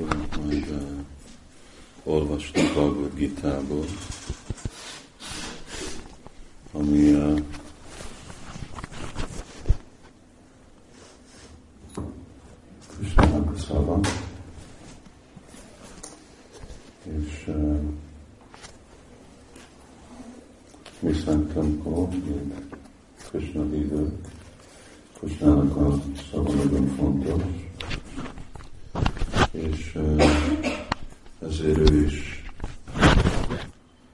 fogunk majd uh, olvasni Gita-ból, ami uh, Krishnának a szava, és uh, mi szempontból, mint Krishna hívők, Krishnának a szava nagyon fontos, és ezért ő is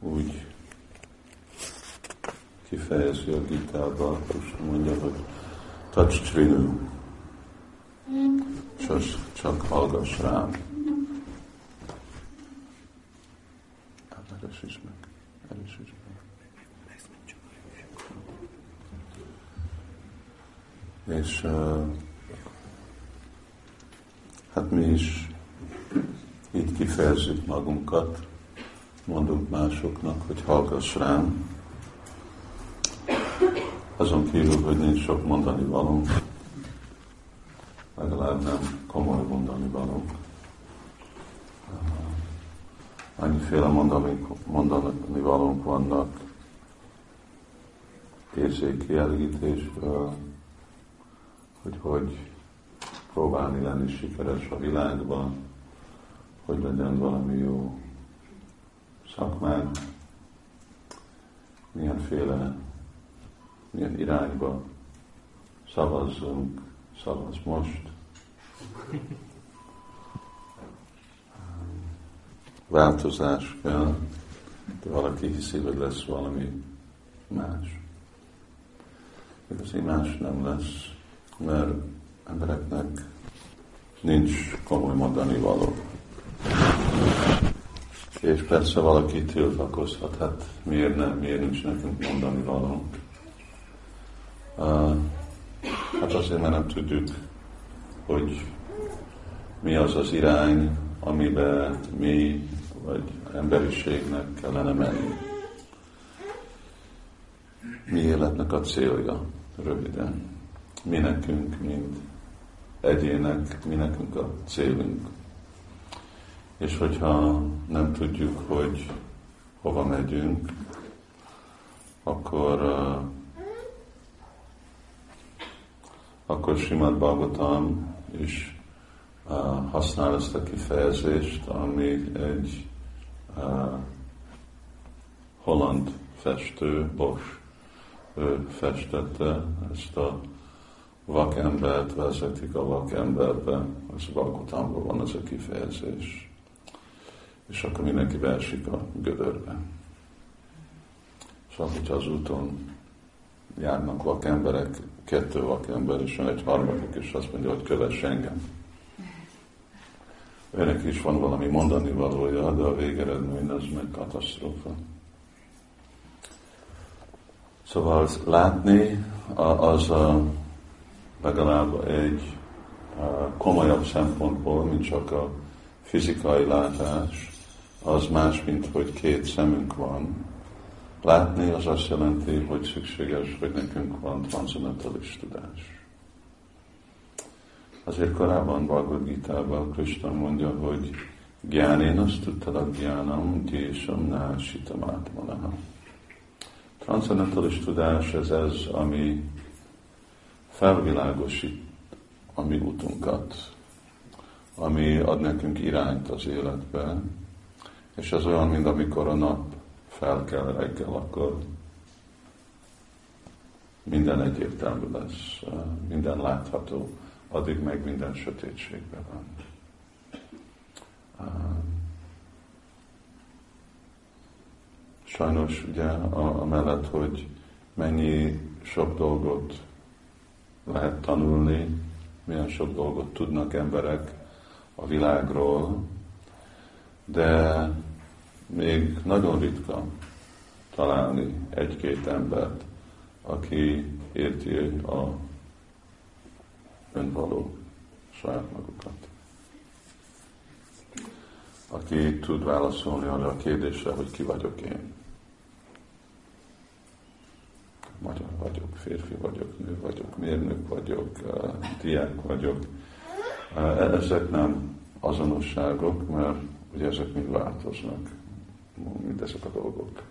úgy kifejezi a gitában, és mondja, hogy trinu, csak, csak hallgass rám. Erősíts meg, erősíts meg. És uh, hát mi is így kifejezzük magunkat, mondunk másoknak, hogy hallgass rám. Azon kívül, hogy nincs sok mondani valónk, legalább nem komoly mondani valónk. Annyiféle mondani, mondani valónk vannak érzékkielégítésből, hogy hogy próbálni lenni sikeres a világban, hogy legyen valami jó szakmán, milyenféle, milyen irányba szavazzunk, szavaz most. Változás kell, de valaki hiszi, hogy lesz valami más. Igazi más nem lesz, mert embereknek nincs komoly mondani való. És persze valaki tiltakozhat, hát miért nem, miért nincs nekünk mondani való. Hát azért, mert nem tudjuk, hogy mi az az irány, amiben mi, vagy emberiségnek kellene menni. Mi életnek a célja, röviden. Mi nekünk, mint egyének, mi nekünk a célunk. És hogyha nem tudjuk, hogy hova megyünk, akkor uh, akkor Simad Bhagavatam is uh, használ ezt a kifejezést, ami egy uh, holland festő, Bosch, ő festette ezt a vakembert vezetik a vakemberbe, az Balkotamban van az a kifejezés. És akkor mindenki versik a gödörbe. Szóval, hogyha az úton járnak vakemberek, kettő vakember, és van egy harmadik, és azt mondja, hogy kövess engem. Őnek is van valami mondani valója, de a végeredmény az meg katasztrófa. Szóval látni az a legalább egy komolyabb szempontból, mint csak a fizikai látás, az más, mint hogy két szemünk van. Látni az azt jelenti, hogy szükséges, hogy nekünk van transzendentalis tudás. Azért korábban Bhagavad Gita-ban Krishna mondja, hogy Gyánén azt tudta a gyánam, gyésam, násitam átmanaha. Transzendentalis tudás ez ez, ami felvilágosít a mi utunkat, ami ad nekünk irányt az életbe, és ez olyan, mint amikor a nap fel kell reggel, akkor minden egyértelmű lesz, minden látható, addig meg minden sötétségben van. Sajnos ugye amellett, hogy mennyi sok dolgot lehet tanulni, milyen sok dolgot tudnak emberek a világról, de még nagyon ritka találni egy-két embert, aki érti a önvaló saját magukat. Aki tud válaszolni arra a kérdésre, hogy ki vagyok én. magyar vagyok, férfi vagyok, nő vagyok, mérnök vagyok, diák vagyok. Ezek nem azonosságok, mert ugye ezek mind változnak, mind ezek a dolgok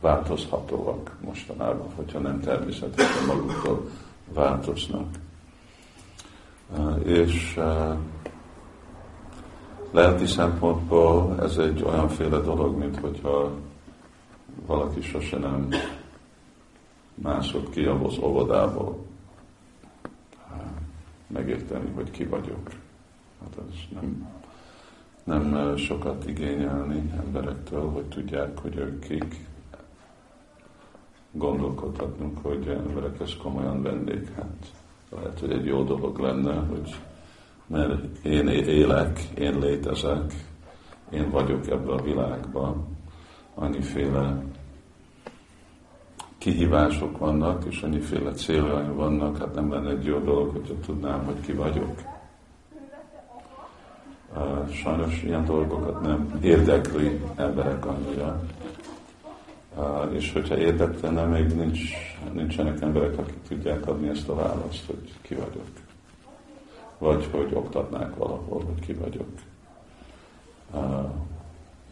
változhatóak mostanában, hogyha nem természetesen maguktól változnak. És lelki szempontból ez egy olyanféle dolog, mint hogyha valaki sose nem mászott ki az óvodából megérteni, hogy ki vagyok. Hát ez nem, nem sokat igényelni emberektől, hogy tudják, hogy ők kik. Gondolkodhatnunk, hogy emberek ezt komolyan vennék. Hát lehet, hogy egy jó dolog lenne, hogy mert én élek, én létezek, én vagyok ebben a világban, annyiféle kihívások vannak, és annyiféle céljaim vannak, hát nem lenne egy jó dolog, hogyha tudnám, hogy ki vagyok. Sajnos ilyen dolgokat nem érdekli emberek annyira. És hogyha érdeklene, még nincs, nincsenek emberek, akik tudják adni ezt a választ, hogy ki vagyok. Vagy hogy oktatnák valahol, hogy ki vagyok.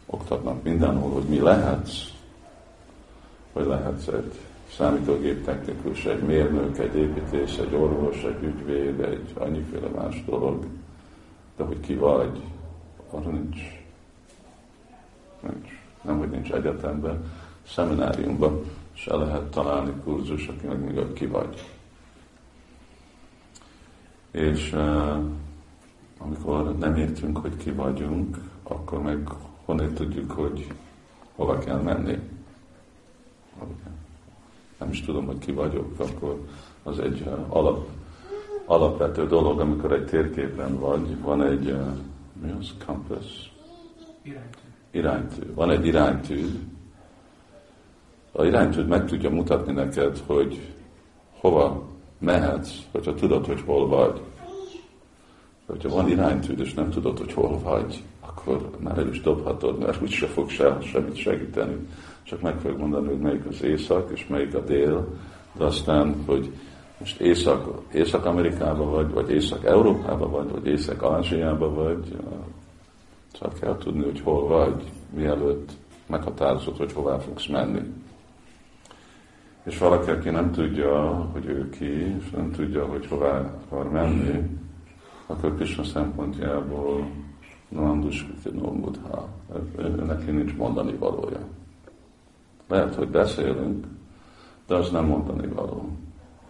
Oktatnak mindenhol, hogy mi lehetsz, hogy lehetsz egy számítógép technikus, egy mérnök, egy építész, egy orvos, egy ügyvéd, egy annyiféle más dolog, de hogy ki vagy, arra nincs, nincs. Nem, hogy nincs egyetemben, szemináriumban se lehet találni kurzus, aki meg még ki vagy. És uh, amikor nem értünk, hogy ki vagyunk, akkor meg honnan tudjuk, hogy hova kell menni nem is tudom, hogy ki vagyok, akkor az egy uh, alap, alapvető dolog, amikor egy térképen vagy, van egy, uh, mi az, compass? Iránytű. Iránytű. Van egy iránytű. A iránytű meg tudja mutatni neked, hogy hova mehetsz, hogyha tudod, hogy hol vagy. Hogyha van iránytűd, és nem tudod, hogy hol vagy, akkor már el is dobhatod, mert úgyse fog se, semmit segíteni csak meg fogjuk mondani, hogy melyik az észak, és melyik a dél, de aztán, hogy most észak, Észak-Amerikában vagy, vagy Észak-Európában vagy, vagy Észak-Ázsiában vagy, csak kell tudni, hogy hol vagy, mielőtt meghatározod, hogy hová fogsz menni. És valaki, aki nem tudja, hogy ő ki, és nem tudja, hogy hová akar menni, akkor Krishna szempontjából Nandus Mudha, neki nincs mondani valója. Lehet, hogy beszélünk, de az nem mondani való.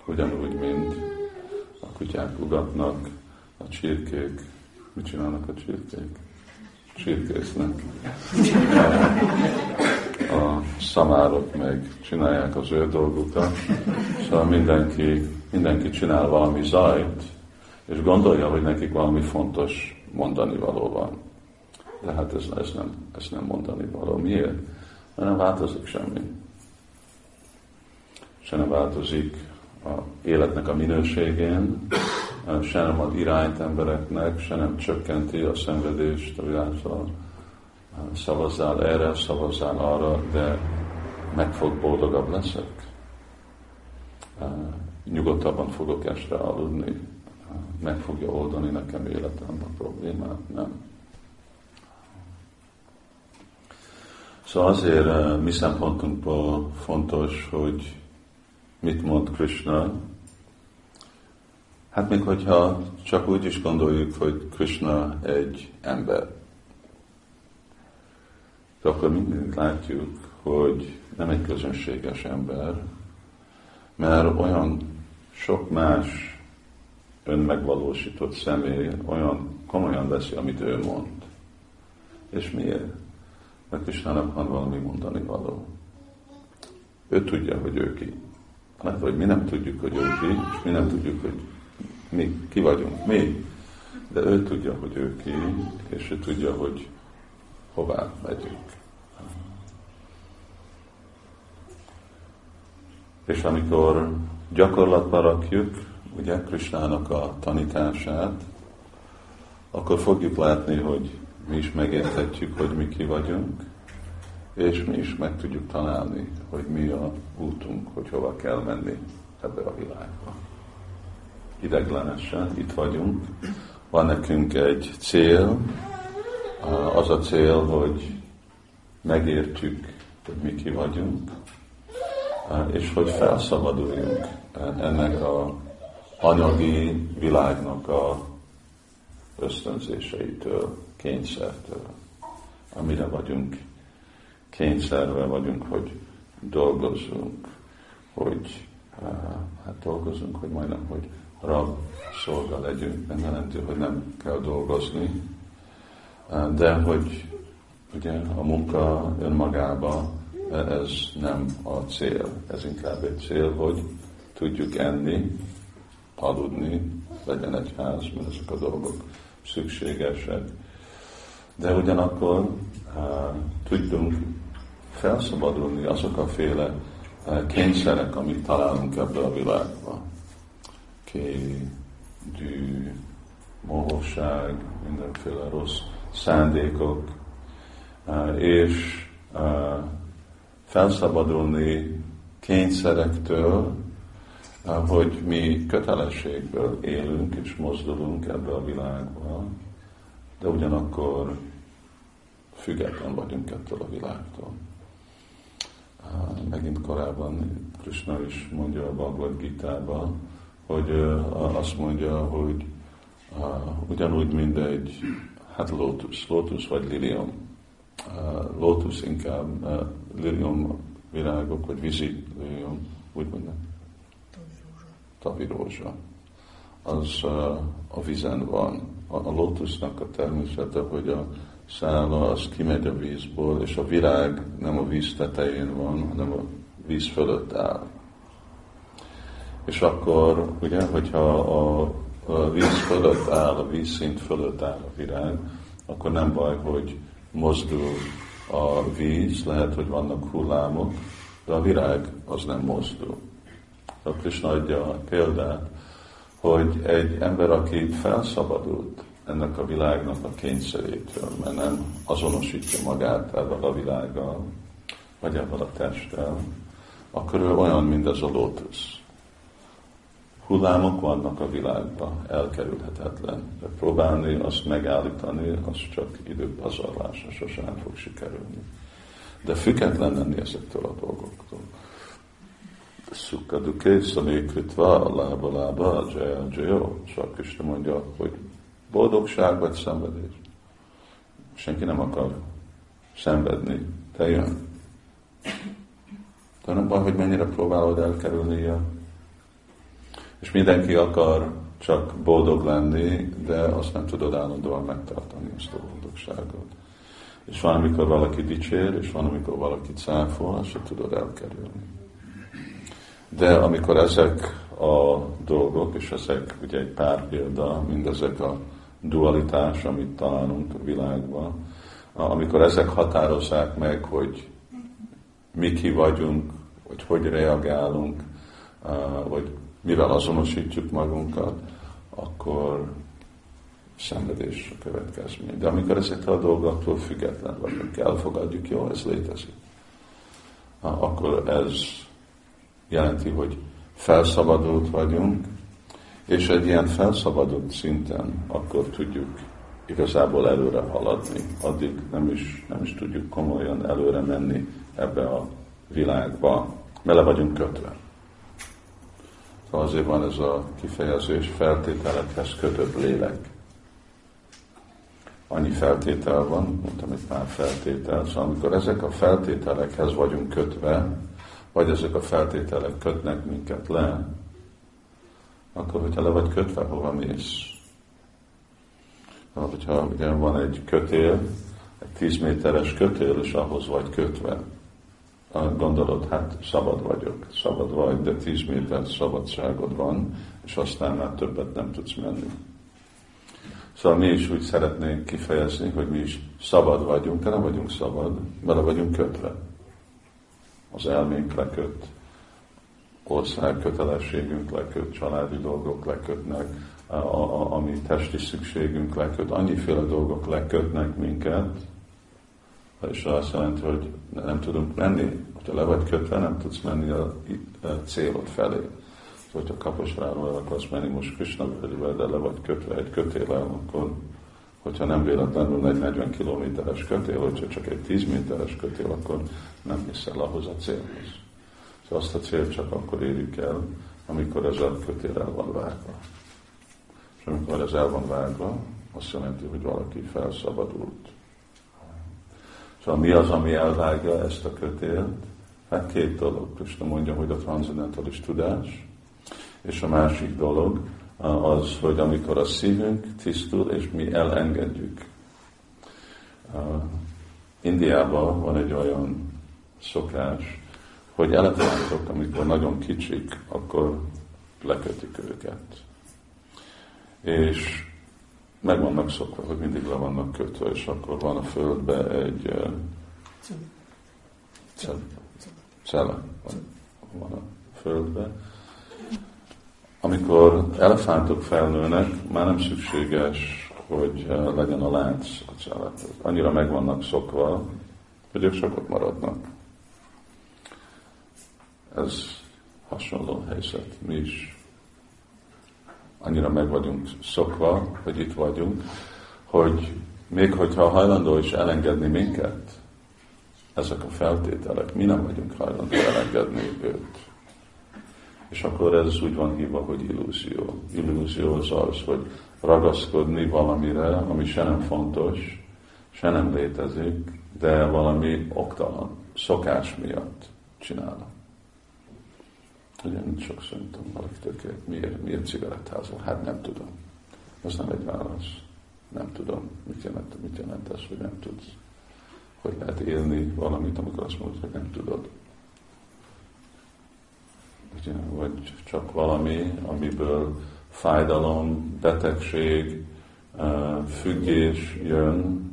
Ugyanúgy, mint a kutyák ugatnak, a csirkék. Mit csinálnak a csirkék? Csirkésznek. A, szamárok meg csinálják az ő dolgukat. Szóval mindenki, mindenki csinál valami zajt, és gondolja, hogy nekik valami fontos mondani való van. De hát ez, ez, nem, ez nem mondani való. Miért? mert nem változik semmi. Se nem változik a életnek a minőségén, se nem ad irányt embereknek, se nem csökkenti a szenvedést, hogy által szavazzál erre, szavazzál arra, de meg fog boldogabb leszek. Nyugodtabban fogok este aludni, meg fogja oldani nekem életem a problémát, nem. Szóval azért mi szempontunkból fontos, hogy mit mond Krishna. Hát még hogyha csak úgy is gondoljuk, hogy Krishna egy ember, de akkor mindig látjuk, hogy nem egy közönséges ember, mert olyan sok más önmegvalósított személy olyan komolyan veszi, amit ő mond. És miért? mert Kisnának van valami mondani való. Ő tudja, hogy ő ki. Lehet, hogy mi nem tudjuk, hogy ő ki, és mi nem tudjuk, hogy mi ki vagyunk, mi. De ő tudja, hogy ő ki, és ő tudja, hogy hová megyünk. És amikor gyakorlatba rakjuk, ugye Krisnának a tanítását, akkor fogjuk látni, hogy mi is megérthetjük, hogy mi ki vagyunk, és mi is meg tudjuk találni, hogy mi a útunk, hogy hova kell menni ebbe a világba. Ideglenesen itt vagyunk, van nekünk egy cél, az a cél, hogy megértjük, hogy mi ki vagyunk, és hogy felszabaduljunk ennek a anyagi világnak a ösztönzéseitől, kényszertől, amire vagyunk kényszerve vagyunk, hogy dolgozzunk, hogy hát dolgozunk, hogy majdnem, hogy rab szolga legyünk, nem jelenti, hogy nem kell dolgozni, de hogy ugye a munka önmagában ez nem a cél, ez inkább egy cél, hogy tudjuk enni, aludni, legyen egy ház, mert ezek a dolgok szükségesek. De ugyanakkor uh, tudjunk felszabadulni azok a féle uh, kényszerek, amit találunk ebbe a világban. Ké, dű, mohóság, mindenféle rossz szándékok, uh, és uh, felszabadulni kényszerektől, hogy mi kötelességből élünk és mozdulunk ebbe a világba, de ugyanakkor független vagyunk ettől a világtól. Megint korábban Krishna is mondja a Bhagavad gita hogy azt mondja, hogy ugyanúgy, mint egy hát lótusz, lótusz vagy lilium. Lótusz inkább, lilium virágok, vagy vízi lilium, úgy mondják tavirózsa, az a vizen van. A, a lótusznak a természete, hogy a szála az kimegy a vízból, és a virág nem a víz tetején van, hanem a víz fölött áll. És akkor, ugye, hogyha a, a víz fölött áll, a vízszint fölött áll a virág, akkor nem baj, hogy mozdul a víz, lehet, hogy vannak hullámok, de a virág az nem mozdul a Krishna adja a példát, hogy egy ember, aki felszabadult ennek a világnak a kényszerétől, mert nem azonosítja magát ebben a világgal, vagy ebben a testtel, akkor ő olyan, mint ez a lótusz. Hullámok vannak a világban, elkerülhetetlen. De próbálni azt megállítani, az csak időpazarlás, sosem fog sikerülni. De független lenni ezektől a dolgoktól. Sukha duké szamékritva, lába lába, jaya jaya. Csak Krishna mondja, hogy boldogság vagy szenvedés. Senki nem akar szenvedni, te jön. De nem baj, hogy mennyire próbálod elkerülni És mindenki akar csak boldog lenni, de azt nem tudod állandóan megtartani ezt a boldogságot. És van, amikor valaki dicsér, és van, amikor valaki cáfol, azt se tudod elkerülni. De amikor ezek a dolgok, és ezek ugye egy pár példa, mindezek a dualitás, amit találunk a világban, amikor ezek határozzák meg, hogy mi ki vagyunk, vagy hogy reagálunk, vagy mivel azonosítjuk magunkat, akkor szenvedés a következmény. De amikor ezek a dolgoktól független vagyunk, elfogadjuk, jó, ez létezik, akkor ez jelenti, hogy felszabadult vagyunk, és egy ilyen felszabadult szinten akkor tudjuk igazából előre haladni. Addig nem is, nem is tudjuk komolyan előre menni ebbe a világba, mert le vagyunk kötve. Szóval azért van ez a kifejezés feltételekhez kötött lélek. Annyi feltétel van, mondtam egy pár feltétel, szóval amikor ezek a feltételekhez vagyunk kötve, vagy ezek a feltételek kötnek minket le, akkor hogyha le vagy kötve, hova mész? Hogyha ugye van egy kötél, egy tíz méteres kötél, és ahhoz vagy kötve, gondolod, hát szabad vagyok, szabad vagy, de tíz méter szabadságod van, és aztán már többet nem tudsz menni. Szóval mi is úgy szeretnénk kifejezni, hogy mi is szabad vagyunk, de nem vagyunk szabad, bele vagyunk kötve az elménk leköt, ország kötelességünk leköt, családi dolgok lekötnek, a, a, a mi testi szükségünk leköt, annyiféle dolgok lekötnek minket, és azt jelenti, hogy nem tudunk menni. Ha le vagy kötve, nem tudsz menni a, a célod felé. hogyha Kaposváról akarsz menni most Krishna völgybe, de le vagy kötve egy kötélel, akkor hogyha nem véletlenül egy 40 kilométeres kötél, hogyha csak egy 10 méteres kötél, akkor nem viszel ahhoz a célhoz. Szóval azt a célt csak akkor érjük el, amikor a kötél el van vágva. És amikor ez el van vágva, azt jelenti, hogy valaki felszabadult. Szóval mi az, ami elvágja ezt a kötélt? Hát két dolog. Krishna mondja, hogy a transzendentális tudás, és a másik dolog az, hogy amikor a szívünk tisztul, és mi elengedjük. Indiában van egy olyan szokás, hogy elefántok, amikor nagyon kicsik, akkor lekötik őket. És meg vannak szokva, hogy mindig le vannak kötve, és akkor van a földbe egy cele, van, van a földbe. Amikor elefántok felnőnek, már nem szükséges, hogy legyen a lánc a cele. Annyira meg vannak szokva, hogy ők csak maradnak. Ez hasonló helyzet. Mi is annyira meg vagyunk szokva, hogy itt vagyunk, hogy még hogyha hajlandó is elengedni minket, ezek a feltételek, mi nem vagyunk hajlandó elengedni őt. És akkor ez úgy van hívva, hogy illúzió. Illúzió az az, hogy ragaszkodni valamire, ami se nem fontos, se nem létezik, de valami oktalan, szokás miatt csinálnak. Ugye nincs sok szerintem valaki tökélet. Miért, miért cigarettázol? Hát nem tudom. Az nem egy válasz. Nem tudom. Mit jelent, mit jelent ez, hogy nem tudsz? Hogy lehet élni valamit, amikor azt mondod, hogy nem tudod. Ugye, vagy csak valami, amiből fájdalom, betegség, függés jön,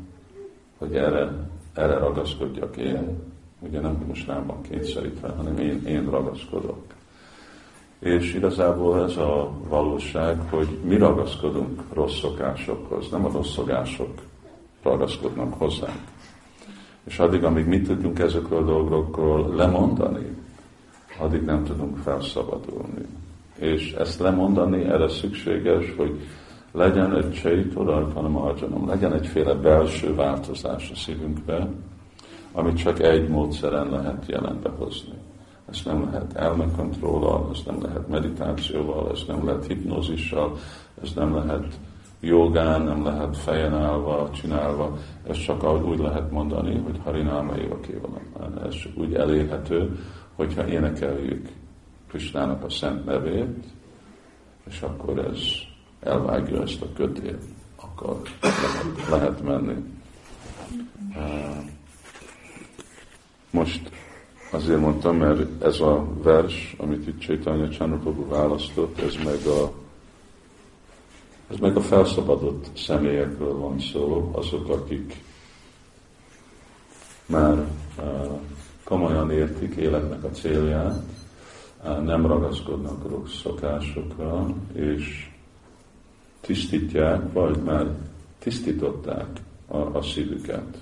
hogy erre, erre ragaszkodjak én. Ugye nem most rám van kényszerítve, hanem én, én ragaszkodok. És igazából ez a valóság, hogy mi ragaszkodunk rossz szokásokhoz, nem a rossz szokások ragaszkodnak hozzánk. És addig, amíg mi tudjunk ezekről a dolgokról lemondani, addig nem tudunk felszabadulni. És ezt lemondani, erre szükséges, hogy legyen egy cseitoraj, hanem arjanum, legyen egyféle belső változás a szívünkbe, amit csak egy módszeren lehet jelenbe hozni. Ezt nem lehet elmekontrollal, ezt nem lehet meditációval, ezt nem lehet hipnózissal, ezt nem lehet jogán, nem lehet fejen állva, csinálva. Ez csak úgy lehet mondani, hogy Harináma Éva Kévalam. Ez úgy elérhető, hogyha énekeljük Krisnának a szent nevét, és akkor ez elvágja ezt a kötét, akkor lehet menni. Most Azért mondtam, mert ez a vers, amit itt Csaitanya Csánokobu választott, ez meg a ez meg a felszabadott személyekről van szó, azok, akik már uh, komolyan értik életnek a célját, nem ragaszkodnak rossz szokásokra, és tisztítják, vagy már tisztították a, a szívüket.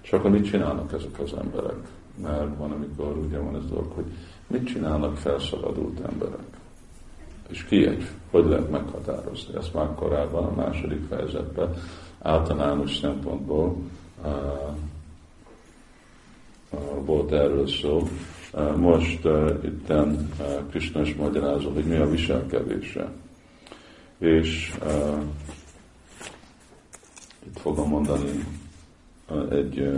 Csak amit csinálnak ezek az emberek? Mert van, amikor ugye van ez dolog, hogy mit csinálnak felszabadult emberek. És ki egy, hogy lehet meghatározni. Ezt már korábban a második fejezetben általános szempontból uh, uh, volt erről szó. Uh, most uh, itten uh, Krishna is magyarázol, hogy mi a viselkedése. És uh, itt fogom mondani egy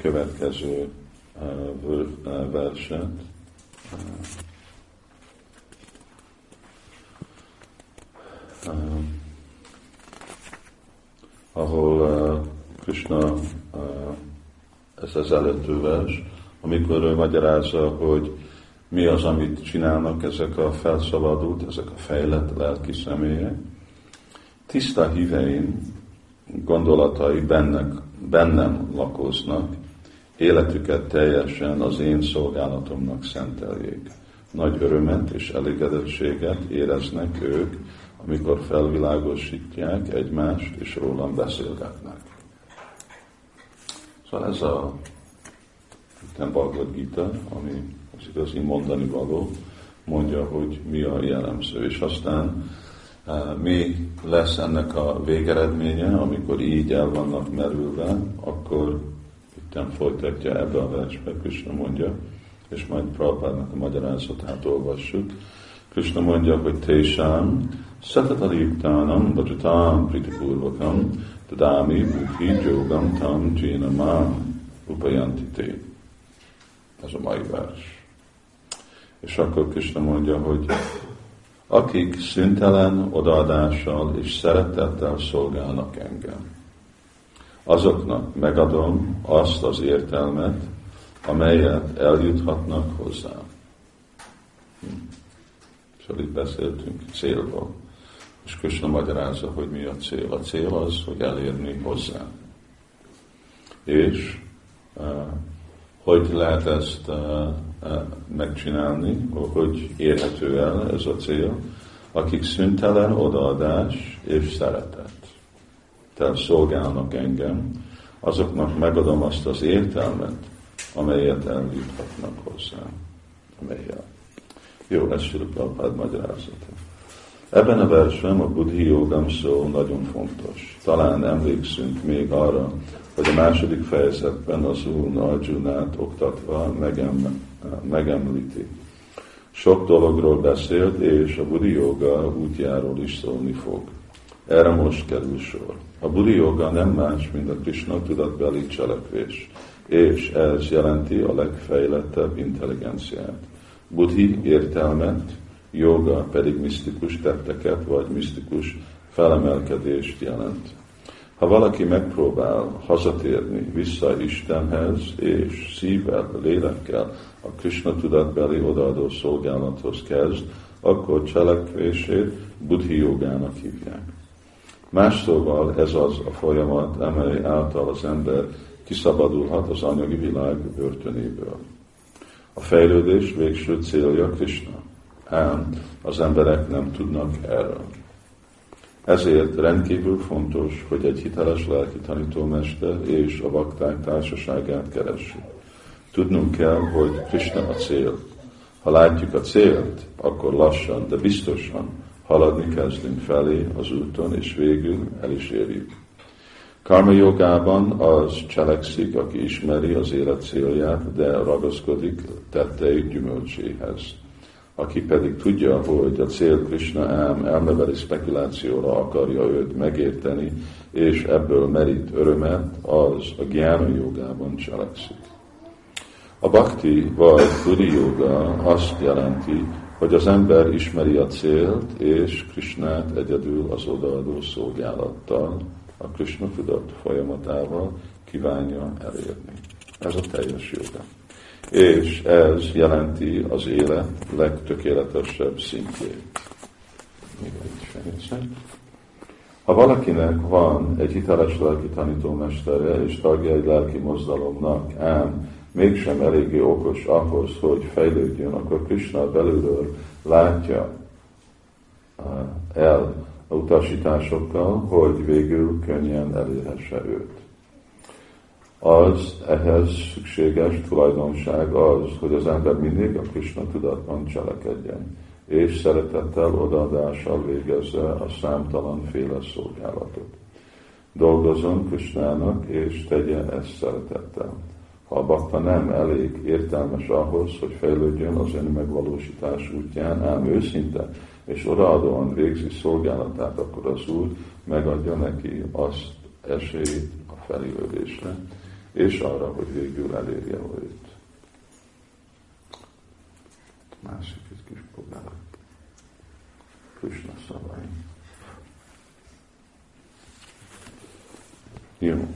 következő verset. ahol Krishna, ez az előttő vers, amikor ő magyarázza, hogy mi az, amit csinálnak ezek a felszabadult, ezek a fejlett lelki személyek. Tiszta híveim gondolatai bennek, bennem lakoznak, életüket teljesen az én szolgálatomnak szenteljék. Nagy örömet és elégedettséget éreznek ők, amikor felvilágosítják egymást, és rólam beszélgetnek. Szóval ez a nem Bhagavad Gita, ami az igazi mondani való, mondja, hogy mi a jellemző. És aztán mi lesz ennek a végeredménye, amikor így el vannak merülve, akkor itt folytatja ebbe a versbe, Krishna mondja, és majd Prabhupádnak a magyarázatát olvassuk. Krishna mondja, hogy Tésám, Satatariptánam, Bhajatam, Pritipurvakam, Tadámi, Buddhi, Jogam, Tam, Jinamam, Upayantite. Ez a mai vers. És akkor Krishna mondja, hogy akik szüntelen odaadással és szeretettel szolgálnak engem. Azoknak megadom azt az értelmet, amelyet eljuthatnak hozzám. Hm. Szóval itt beszéltünk célról. És Krishna magyarázza, hogy mi a cél. A cél az, hogy elérni hozzá. És uh, hogy lehet ezt uh, uh, megcsinálni, hogy érhető el ez a cél, akik szüntelen odaadás és szeretet. Tehát szolgálnak engem, azoknak megadom azt az értelmet, amelyet eljuthatnak hozzám. Amelyel. Jó, ez Prabhupád magyarázata. Ebben a versben a buddhi jogam szó nagyon fontos. Talán emlékszünk még arra, hogy a második fejezetben az Úr Arjunát oktatva megem, megemlíti. Sok dologról beszélt, és a buddhi joga útjáról is szólni fog. Erre most kerül sor. A buddhi joga nem más, mint a Krishna tudatbeli cselekvés, és ez jelenti a legfejlettebb intelligenciát. Buddhi értelmet, joga pedig misztikus tetteket vagy misztikus felemelkedést jelent. Ha valaki megpróbál hazatérni vissza Istenhez, és szívvel, lélekkel a Krishna tudatbeli odaadó szolgálathoz kezd, akkor cselekvését buddhi jogának hívják. Más szóval ez az a folyamat, amely által az ember kiszabadulhat az anyagi világ börtönéből. A fejlődés végső célja Krishna, ám az emberek nem tudnak erről. Ezért rendkívül fontos, hogy egy hiteles lelki tanítómester és a vakták társaságát keressük. Tudnunk kell, hogy Krishna a cél. Ha látjuk a célt, akkor lassan, de biztosan haladni kezdünk felé az úton, és végül el is érjük. Karma jogában az cselekszik, aki ismeri az élet célját, de ragaszkodik tettei gyümölcséhez. Aki pedig tudja, hogy a cél Krishna ám elmebeli spekulációra akarja őt megérteni, és ebből merít örömet, az a gyána jogában cselekszik. A bhakti vagy buddhi joga azt jelenti, hogy az ember ismeri a célt, és Krishnát egyedül az odaadó szolgálattal, a Krishna tudat folyamatával kívánja elérni. Ez a teljes joga. És ez jelenti az élet legtökéletesebb szintjét. Ha valakinek van egy hiteles lelki tanítómestere és tagja egy lelki mozdalomnak, ám mégsem eléggé okos ahhoz, hogy fejlődjön, akkor Krishna belülről látja uh, el utasításokkal, hogy végül könnyen elérhesse őt. Az ehhez szükséges tulajdonság az, hogy az ember mindig a Krishna tudatban cselekedjen, és szeretettel, odaadással végezze a számtalan féle szolgálatot. Dolgozzon Krishnának, és tegye ezt szeretettel. Ha a bakta nem elég értelmes ahhoz, hogy fejlődjön az ön megvalósítás útján, ám őszinte és odaadóan végzi szolgálatát, akkor az Úr megadja neki azt esélyt a felélődésre, és arra, hogy végül elérje őt. Másik egy kis próbálok. Krishna szavai. Jó.